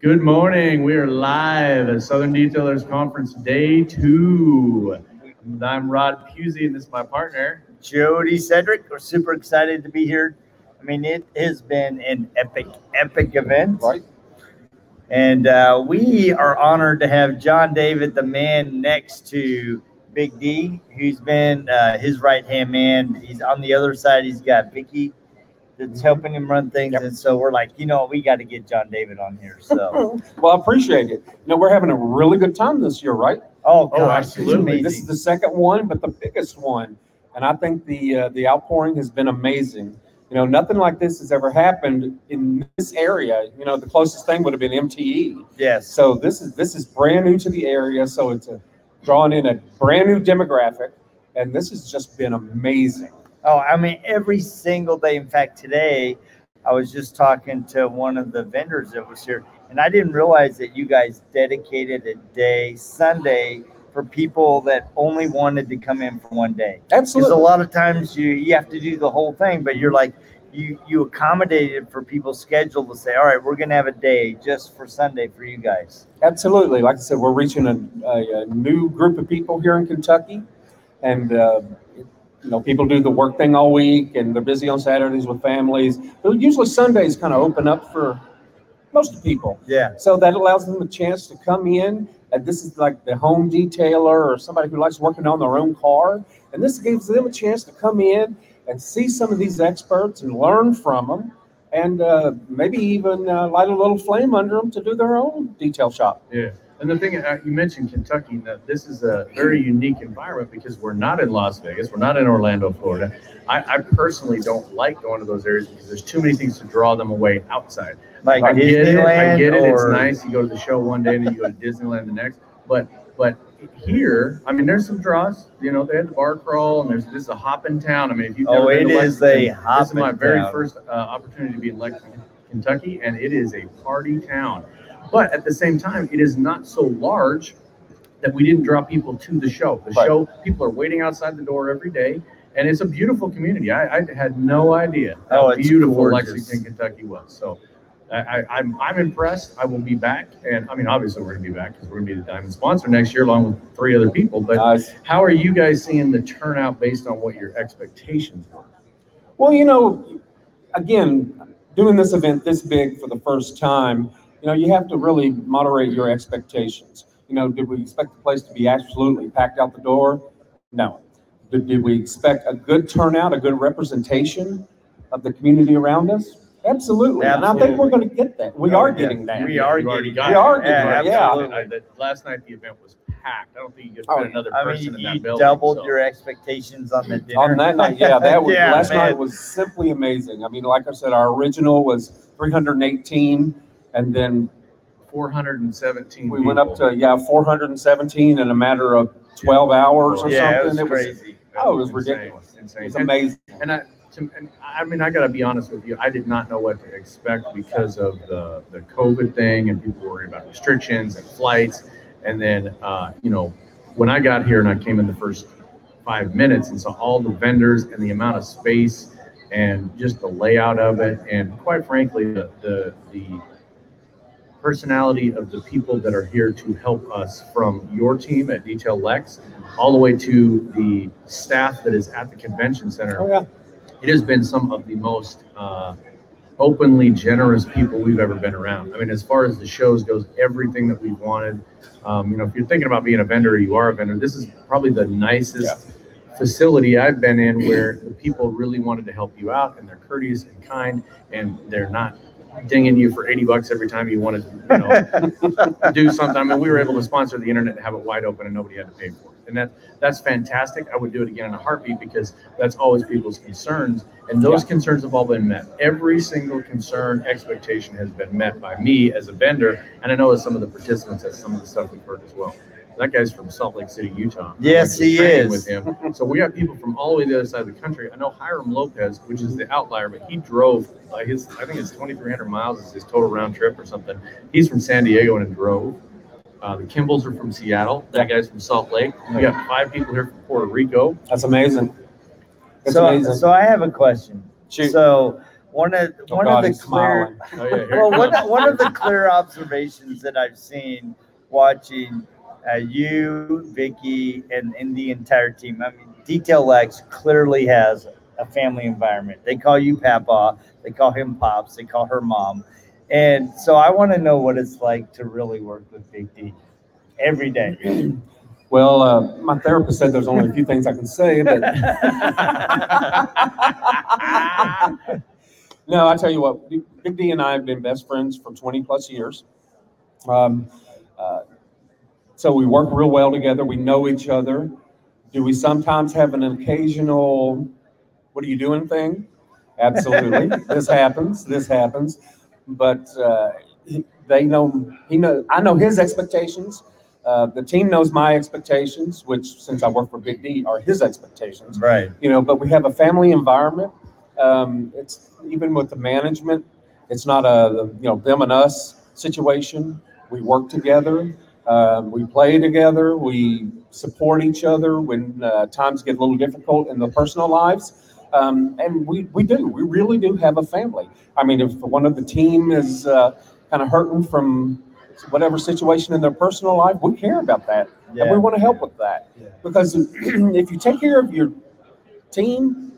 Good morning. We are live at Southern Detailers Conference Day Two. I'm Rod Pusey, and this is my partner. Jody Cedric. We're super excited to be here. I mean, it has been an epic, epic event. Right. And uh, we are honored to have John David, the man next to Big D, who's been uh, his right hand man. He's on the other side. He's got Vicky that's helping him run things. Yep. And so we're like, you know, we got to get John David on here. So, Well, I appreciate it. You know, we're having a really good time this year, right? oh, Oh, gosh, it's absolutely. This is the second one, but the biggest one. And I think the uh, the outpouring has been amazing. You know, nothing like this has ever happened in this area. You know, the closest thing would have been MTE. Yes. So this is this is brand new to the area. So it's a drawing in a brand new demographic, and this has just been amazing. Oh, I mean, every single day. In fact, today I was just talking to one of the vendors that was here, and I didn't realize that you guys dedicated a day Sunday for people that only wanted to come in for one day. Absolutely. Because a lot of times you you have to do the whole thing, but you're like you you accommodated for people's schedule to say, all right, we're gonna have a day just for Sunday for you guys. Absolutely. Like I said, we're reaching a, a, a new group of people here in Kentucky. And, uh, you know, people do the work thing all week and they're busy on Saturdays with families. But usually Sundays kind of open up for most people. Yeah. So that allows them a chance to come in. And this is like the home detailer or somebody who likes working on their own car. And this gives them a chance to come in and see some of these experts and learn from them. And uh, maybe even uh, light a little flame under them to do their own detail shop. Yeah. And the thing uh, you mentioned Kentucky, that this is a very unique environment because we're not in Las Vegas, we're not in Orlando, Florida. I, I personally don't like going to those areas because there's too many things to draw them away outside. Like I get it. I Disneyland get it. It's or- nice. You go to the show one day and then you go to Disneyland the next. But but here, I mean, there's some draws. You know, they had the bar crawl, and there's this is a hopping town. I mean, if you've Oh, never been it to is a Lexington, this is hopping my very town. first uh, opportunity to be in Lexington, Kentucky, and it is a party town. But at the same time, it is not so large that we didn't draw people to the show. The Right. show, people are waiting outside the door every day, and it's a beautiful community. I, I had no idea oh, how Oh, beautiful gorgeous. Lexington, Kentucky was. So I, I, I'm, I'm impressed. I will be back, and I mean, obviously, we're going to be back because we're going to be the diamond sponsor next year, along with three other people. But Nice. how are you guys seeing the turnout based on what your expectations were? Well, you know, again, doing this event this big for the first time, you know, you have to really moderate your expectations. You know, did we expect the place to be absolutely packed out the door? No. Did, did we expect a good turnout, a good representation of the community around us? Absolutely. And I think we're going to get that. We oh, are getting that. We are You already getting got We it. are Yeah, getting that, yeah. absolutely. I- the- Last night, the event was packed. I don't think you could Oh, fit another I person mean, in you that building. doubled so. your expectations on the dinner. On that night, yeah, that was, Yeah, last man. night was simply amazing. I mean, like I said, our original was 318 and then 417 We went up to, yeah, four hundred and seventeen in a matter of twelve hours or Yeah, something. It was, crazy. oh, it was Insane, ridiculous. Insane. it And- amazing. And I, to, and I mean, I gotta be honest with you. I did not know what to expect because of the the COVID thing and people worrying about restrictions and flights. And then, uh, you know, when I got here and I came in the first five minutes and saw all the vendors and the amount of space and just the layout of it, and quite frankly, the the the personality of the people that are here to help us from your team at Detail Lex all the way to the staff that is at the convention center Oh, yeah. it has been some of the most uh, openly generous people we've ever been around. I mean, as far as the shows goes, everything that we've wanted. Um, you know, if you're thinking about being a vendor, or you are a vendor. This is probably the nicest facility I've been in where the people really wanted to help you out, and they're courteous and kind, and they're not dinging you for 80 bucks every time you wanted to, you know, do something. I mean, we were able to sponsor the internet and have it wide open and nobody had to pay for it. And that that's fantastic. I would do it again in a heartbeat because that's always people's concerns. And those concerns have all been met. Every single concern, expectation has been met by me as a vendor. And I know as some of the participants, that's some of the stuff we've heard as well. That guy's from Salt Lake City, Utah. Yes, I he is. With him. So we got people from all the way to the other side of the country. I know Hiram Lopez, which is the outlier, but he drove like his, I think it's 2,300 miles is his total round trip or something. He's from San Diego and drove. Uh, the Kimballs are from Seattle. That guy's from Salt Lake. We got five people here from Puerto Rico. That's amazing. That's so, amazing. so I have a question. Shoot. So one of Oh, one God, of the clear. Oh, yeah, well one, one of the clear observations that I've seen watching uh, you, Vicky, and, and the entire team. I mean, Detail Lex clearly has a family environment. They call you Papa, they call him Pops, they call her Mom. And so I want to know what it's like to really work with Big D every day. Well, uh, my therapist said there's only a few things I can say, but no, I tell you what, Big Big D and I have been best friends for 20 plus years. Um, uh, so we work real well together. We know each other. Do we sometimes have an occasional, what are you doing thing? Absolutely. this happens. This happens. But uh, they know, he know, I know his expectations. Uh, the team knows my expectations, which since I work for Big D are his expectations right. you know, but we have a family environment. Um, it's even with the management, it's not a, you know, them and us situation. We work together, um, we play together, we support each other when uh, times get a little difficult in the personal lives. Um, and we, we do, we really do have a family. I mean, if one of the team is uh, kind of hurting from whatever situation in their personal life, we care about that. And we want to help with that. Yeah. Because if you take care of your team,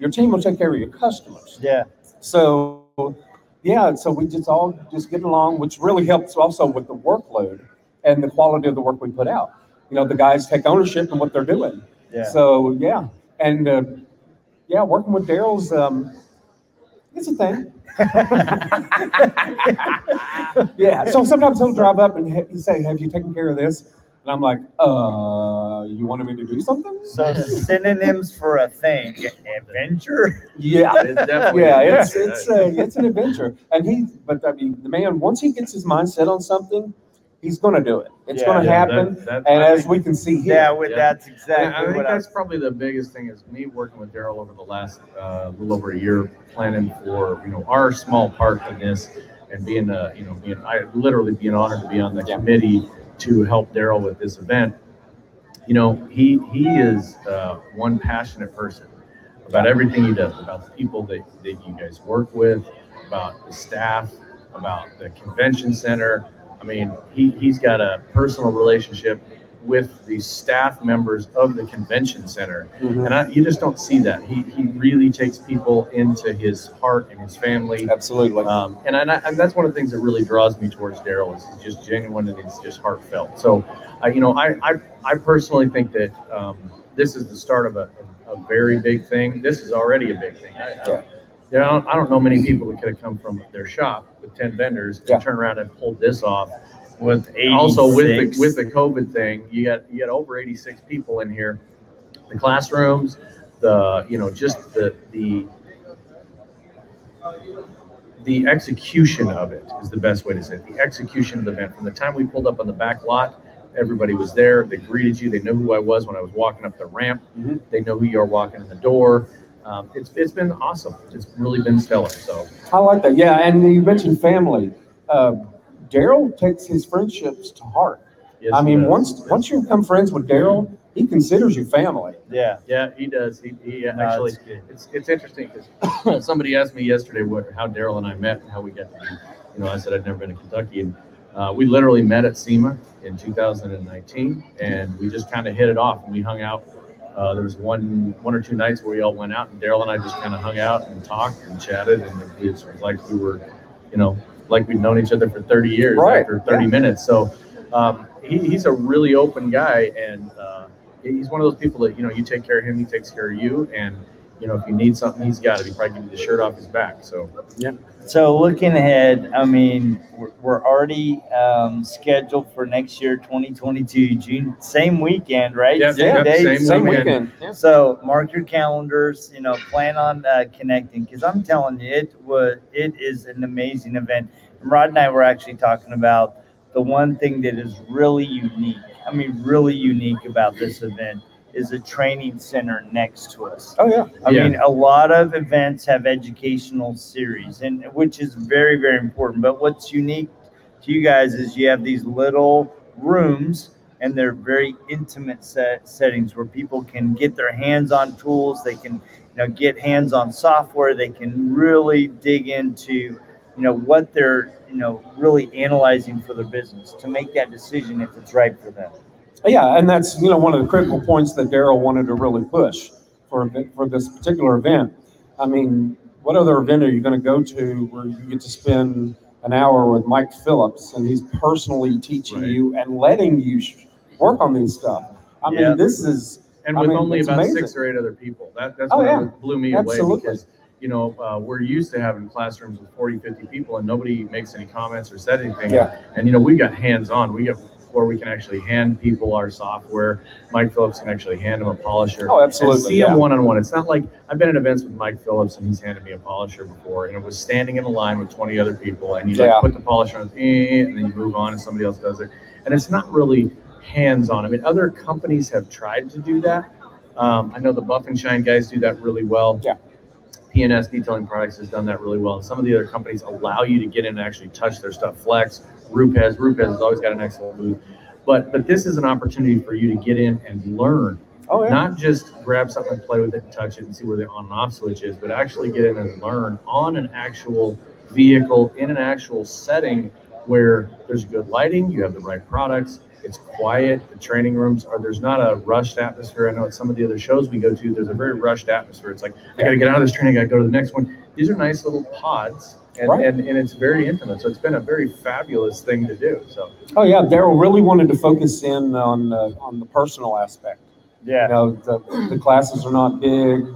your team will take care of your customers. Yeah. So, yeah, so we just all just get along, which really helps also with the workload and the quality of the work we put out. You know, the guys take ownership in what they're doing. Yeah. So, yeah, and uh, yeah, working with Daryl's, um, it's a thing. Yeah, so sometimes he'll drive up and he say, "Have you taken care of this?" And I'm like, "Uh, you wanted me to do something?" So synonyms for a thing, adventure. Yeah, It's definitely- yeah, it's it's uh, it's an adventure, and he. But I mean, the man once he gets his mind set on something, he's going to do it. It's Yeah. going to Yeah, happen, that- that- and I as think- we can see here, Yeah, with Yeah. that's Yeah, I exactly think what I that's probably the biggest thing is me working with Daryl over the last uh, little over a year, planning for you know our small part in this, and being uh you know being I literally being honored to be on the Yeah. committee to help Daryl with this event. You know he he is uh, one passionate person about everything he does, about the people that that you guys work with, about the staff, about the convention center. I mean, he, he's got a personal relationship with the staff members of the convention center. Mhm. And I, you just don't see that. He, he really takes people into his heart and his family. absolutely. Um, and, I, and that's one of the things that really draws me towards Daryl is he's just genuine and it's just heartfelt. So, I, you know, I, I, I personally think that um, this is the start of a, a very big thing. This is already a big thing. I, Yeah. You know, I don't, I don't know many people that could have come from their shop with 10 vendors Yeah. turn around and pulled this off. with Also with 86. the, with the COVID thing, you got, you got over 86 people in here. The classrooms, the, you know, just the, the, the execution of it is the best way to say it. The execution of the event. From the time we pulled up on the back lot, everybody was there. They greeted you. They knew who I was when I was walking up the ramp. Mhm. They know who you are walking in the door. Um, it's it's been awesome. It's really been stellar. So I like that. Yeah, and you mentioned family. Uh, Daryl takes his friendships to heart. yes, I mean, does. once once you become friends with Daryl, he considers you family. Yeah. yeah, he does. He, he No, actually. it's. It's it's interesting because somebody asked me yesterday what how Daryl and I met and how we got to be. You know, I said I'd never been to Kentucky, and uh, we literally met at SEMA in 2019, and we just kind of hit it off, and we hung out. Uh, there was one one or two nights where we all went out, and Daryl and I just kind of hung out and talked and chatted, and it was like we were, you know, like we'd known each other for 30 years Right, after 30 yeah. minutes. So um, he, he's a really open guy, and uh, he's one of those people that you know you take care of him, he takes care of you, and you know if you need something, he's got it. He probably give you the shirt off his back. So yeah. So looking ahead, I mean, we're, we're already um, scheduled for next year, 2022, June, same weekend, right? Yep, Same yep, day, same Same weekend. weekend. Yeah. So mark your calendars. You know, plan on uh, connecting because I'm telling you, it was it is an amazing event. And Rod and I were actually talking about the one thing that is really unique. I mean, really unique about this event is a training center next to us. Oh yeah. I Yeah. mean, a lot of events have educational series, and which is very, very important. But what's unique to you guys is you have these little rooms, and they're very intimate set settings where people can get their hands on tools. They can you know, get hands-on software. They can really dig into, you know, what they're, you know, really analyzing for their business to make that decision if it's right for them. Yeah, and that's, you know, one of the critical points that Daryl wanted to really push for, for this particular event. I mean, what other event are you gonna go to where you get to spend an hour with Mike Phillips and he's personally teaching Right. you and letting you work on these stuff? I Yeah. mean, this is, And I with mean, only about amazing. six or eight other people. That, that's Oh, what yeah. blew me away because, you know, uh, we're used to having classrooms with 40, 50 people and nobody makes any comments or said anything. Yeah. And, you know, we got hands-on. We got where we can actually hand people our software. Mike Phillips can actually hand them a polisher. oh, And absolutely, see them yeah. one-on-one. It's not like, I've been at events with Mike Phillips and he's handed me a polisher before and it was standing in a line with 20 other people and you Yeah. like put the polisher on, eh, and then you move on and somebody else does it. And it's not really hands-on. I mean, other companies have tried to do that. Um, I know the Buff and Shine guys do that really well. Yeah. P&S Detailing Products has done that really well. And some of the other companies allow you to get in and actually touch their stuff. Flex, Rupes, Rupes has always got an excellent booth. But but this is an opportunity for you to get in and learn, Oh, yeah. not just grab something and play with it and touch it and see where the on and off switch is, but actually get in and learn on an actual vehicle in an actual setting where there's good lighting, you have the right products, it's quiet, the training rooms are there's not a rushed atmosphere. I know at some of the other shows we go to, there's a very rushed atmosphere. It's like I gotta get out of this training, I gotta go to the next one. These are nice little pods and, Right. and, and it's very intimate. So it's been a very fabulous thing to do. So Oh, yeah, Daryl really wanted to focus in on, uh, on the personal aspect. Yeah. You Yeah. know, the, the classes are not big.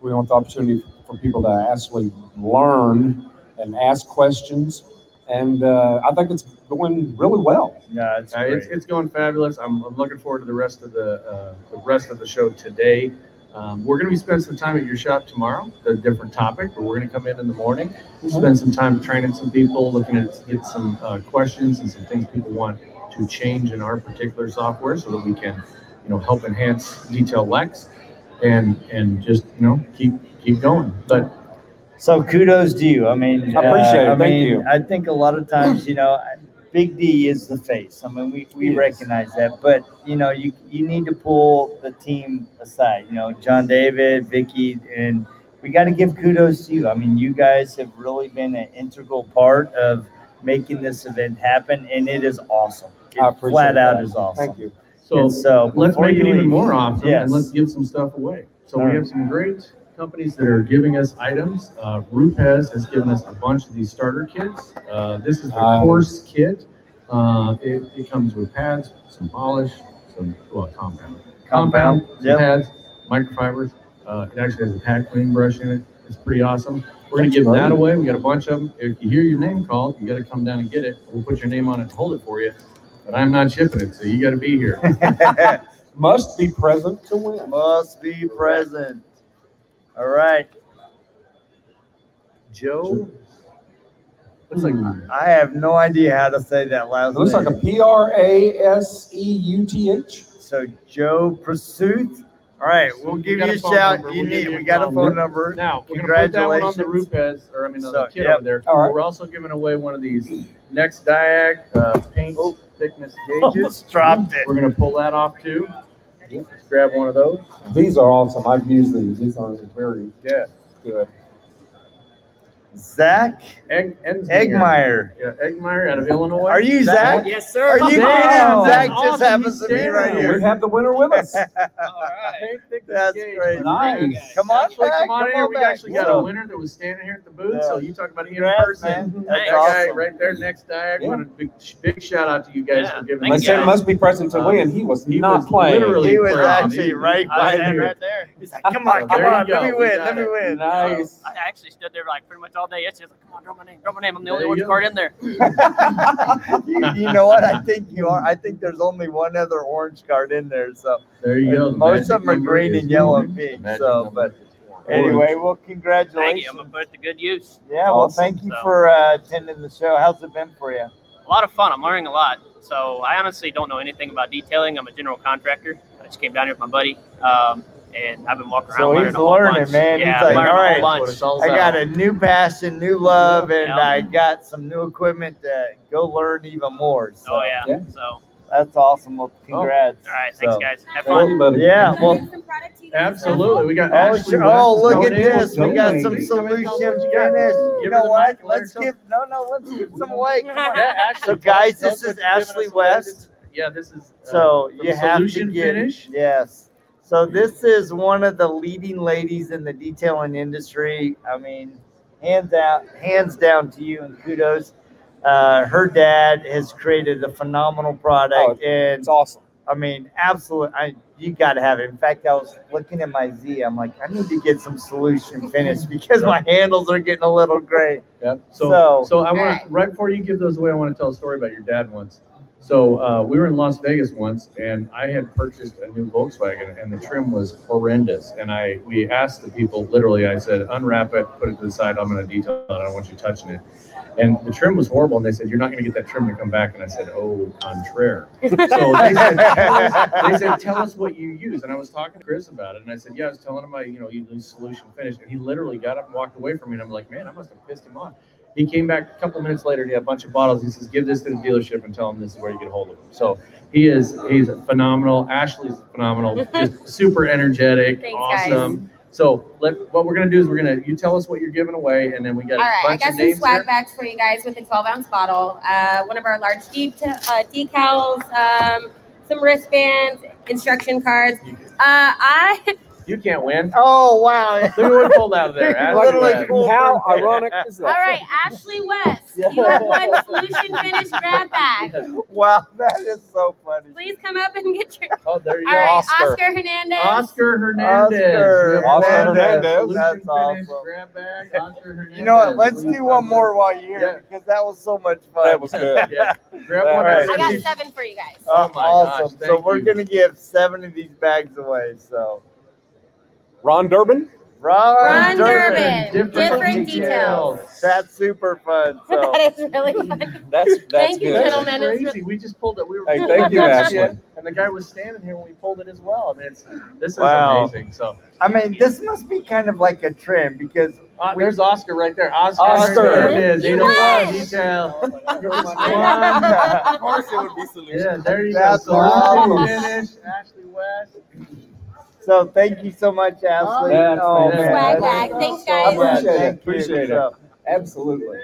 We want the opportunity for people to actually learn and ask questions. And uh, I think it's going really well. Yeah, it's Uh, it's, it's going fabulous. I'm, I'm looking forward to the rest of the, uh, the rest of the show today. Um, we're going to be spending some time at your shop tomorrow, a different topic, but we're going to come in in the morning. We'll spend some time training some people, looking at, get some, uh, questions and some things people want to change in our particular software so that we can, you know, help enhance Detail Lex and, and just, you know, keep, keep going. But So kudos to you. I mean, I appreciate it. uh, I Thank mean, you. I think a lot of times, you know, Big D is the face. I mean, we, we recognize that, but you know, you, you need to pull the team aside, you know, John David, Vicky, and we got to give kudos to you. I mean, you guys have really been an integral part of making this event happen and it is awesome. I It appreciate flat out that. is awesome. Thank you. so And so let's make it you even more awesome Yes. and let's give some stuff away. So we Alright. have some great companies that are giving us items. Uh, Rupes has given us a bunch of these starter kits. Uh, this is the Nice. coarse kit. Uh, it, it comes with pads, some polish, some, well, compound. Compound, some Yep. pads, microfibers. Uh, it actually has a pad cleaning brush in it. It's pretty awesome. We're gonna give that away. We got a bunch of them. If you hear your name called, you gotta come down and get it. We'll put your name on it and hold it for you. But I'm not shipping it, so you gotta be here. Must be present to win. Must be present. All right. Joe. Looks like I have no idea how to say that last It looks like a name. P R A S E U T H. So Joe Pursuit. All right, we'll give got you a a shout. You We'll need. We got a phone phone number. number. Now, we're gonna put that one on the Congratulations. Rupes, or I mean, on So, the kit yep. over there. All right. We're also giving away one of these next diag, uh, paint thickness gauges. Almost dropped it. We're gonna pull that off too. Just grab one of those. These are awesome. I've used these. These are very Yeah. good. Zach Egg, Ensminger. Eggmeyer. Yeah, Eggmeyer out of Illinois. Are you Zach? Yes, sir. Are you kidding? Wow. Zach just happens to be right here. We have the winner with us. All right. Paint thickness That's gauge. great. Nice. Come on Actually, back. come on in here. Come We back. actually got a winner that was standing here at the booth. Yeah. So you talk about it in person. man. That That's guy awesome. right there next diag. Yeah. What a big, big shout out to you guys Yeah, for giving thank I us you, must be present to um, win. He was He not was playing. literally He was proud. actually right by here. right there. He's like, come on, come on, let me win, let me win. Nice. I actually stood there like pretty much all day yesterday. I was like, come on, draw my name, draw my name. I'm the There only you orange card in there. you, you know what? I think you are. I think there's only one other orange card in there. So There you go. Most magic of them are green and yellow and pink, Magic so, but anyway, well, congratulations. Thank congratulations. you. I'm gonna put it to good use. Yeah, well, thank you So- for uh, attending the show. How's it been for you? A lot of fun. I'm learning a lot. So I honestly don't know anything about detailing. I'm a general contractor. I just came down here with my buddy, um, and I've been walking around So learning he's a whole learning, bunch. man. He's Yeah, like, learning all a right, whole What bunch. I got a new passion, new love, and Yeah. I got some new equipment to go learn even more. So. Oh yeah. Yeah. So That's awesome. Well, congrats. All right, thanks, So- guys. Have fun. you. Yeah, well, Some product you guys Absolutely, we got Oh, Ashley sure. Oh, look at this. We got some solutions Come and solution tell us what you got. finish. You Give know her what? let her Let's give, no, no, let's give some away. Yeah, Ashley, So guys, this us what is you're giving Ashley. West. Yeah, this is. uh, So you have to Solution get, Finish. yes. So this is one of the leading ladies in the detailing industry. I mean, hands out, hands down to you and kudos. Uh, her dad has created a phenomenal product and It's awesome. I mean, absolutely. I you got to have it. In fact, I was looking at my Z. I'm like, I need to get some solution finished because my handles are getting a little gray. Yep. So- So, so I want to, right before you give those away, I want to tell a story about your dad once. So, uh, we were in Las Vegas once and I had purchased a new Volkswagen and the trim was horrendous. And I, we asked the people, literally, I said, unwrap it, put it to the side. I'm going to detail it. I don't want you touching it. And the trim was horrible. And they said, you're not going to get that trim to come back. And I said, oh, contraire. So they said, they said, tell us what you use. And I was talking to Chris about it. And I said, yeah, I was telling him I, you know, you use solution finish. And he literally got up and walked away from me. And I'm like, man, I must have pissed him off. He came back a couple minutes later. He had a bunch of bottles. He says, give this to the dealership and tell them this is where you get hold of him. So he is, he's phenomenal. Ashley's phenomenal, just super energetic, Thanks, guys. awesome. So let, what we're gonna do is we're gonna, you tell us what you're giving away and then we got All a right, I bunch got of some swag here. bags for you guys with a 12 ounce bottle. Uh, one of our large de- uh, decals, um, some wristbands, instruction cards. Uh, I You can't win. oh wow! Look at what pulled out of there. Ashley Literally West. How ironic is that? right, Ashley West. You have one solution finish grab bag. wow, that is so funny. Please come up and get your. Oh, there you All go. right, Oscar. Oscar, Hernandez. Oscar Hernandez. Oscar Oscar Hernandez. Hernandez. Solution That's awesome. grab bag, Oscar Hernandez. You know what? Let's do one more while you're Yeah. here because that was so much fun. That was good. Yeah, grab All one. right. I got seven for you guys. Oh, Oh my awesome. gosh, so thank we're gonna give seven of these bags away. So Ron Durbin? Ron, Ron Durbin. Durbin. Different details. That's super fun. So that is really fun. That's, that's Thank you, good. That's gentlemen. It's crazy. We just pulled it. We were. Hey, thank you, Ashley. And the guy was standing here when we pulled it as well. I mean, it's, this is Wow. amazing. So, I mean, this must be kind of like a trend because uh, there's Oscar right there. Oscar. Oscar. There it is. You 801 detail. Of course it would be solution. Yeah, there you That's go. awesome. Finish. Ashley West. So thank you so much, Ashley. That's Oh, man, Swag that's bag. so Thanks, much. guys. Appreciate it. Thank you. Appreciate it. Absolutely.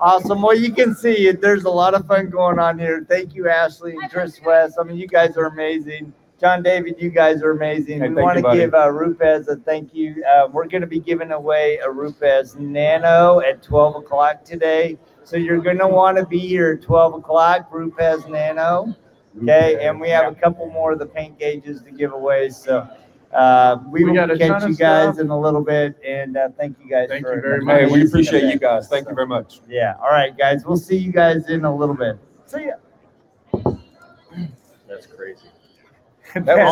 Awesome. Well, you can see there's a lot of fun going on here. Thank you, Ashley and Chris West. I mean, you guys are amazing. John David, you guys are amazing. Hey, we want to buddy. give uh, Rupes a thank you. Uh, we're going to be giving away a Rupes Nano at 12 o'clock today. So you're going to want to be here at 12 o'clock, Rupes Nano. Okay, and we have a couple more of the paint gauges to give away. So uh, we, We will got a ton catch of you guys stuff. in a little bit. And uh, thank you guys Thank for you very Hey, much. we appreciate you guys. Thank you very much. Yeah. All right, guys. We'll see you guys in a little bit. See ya. That's crazy. That was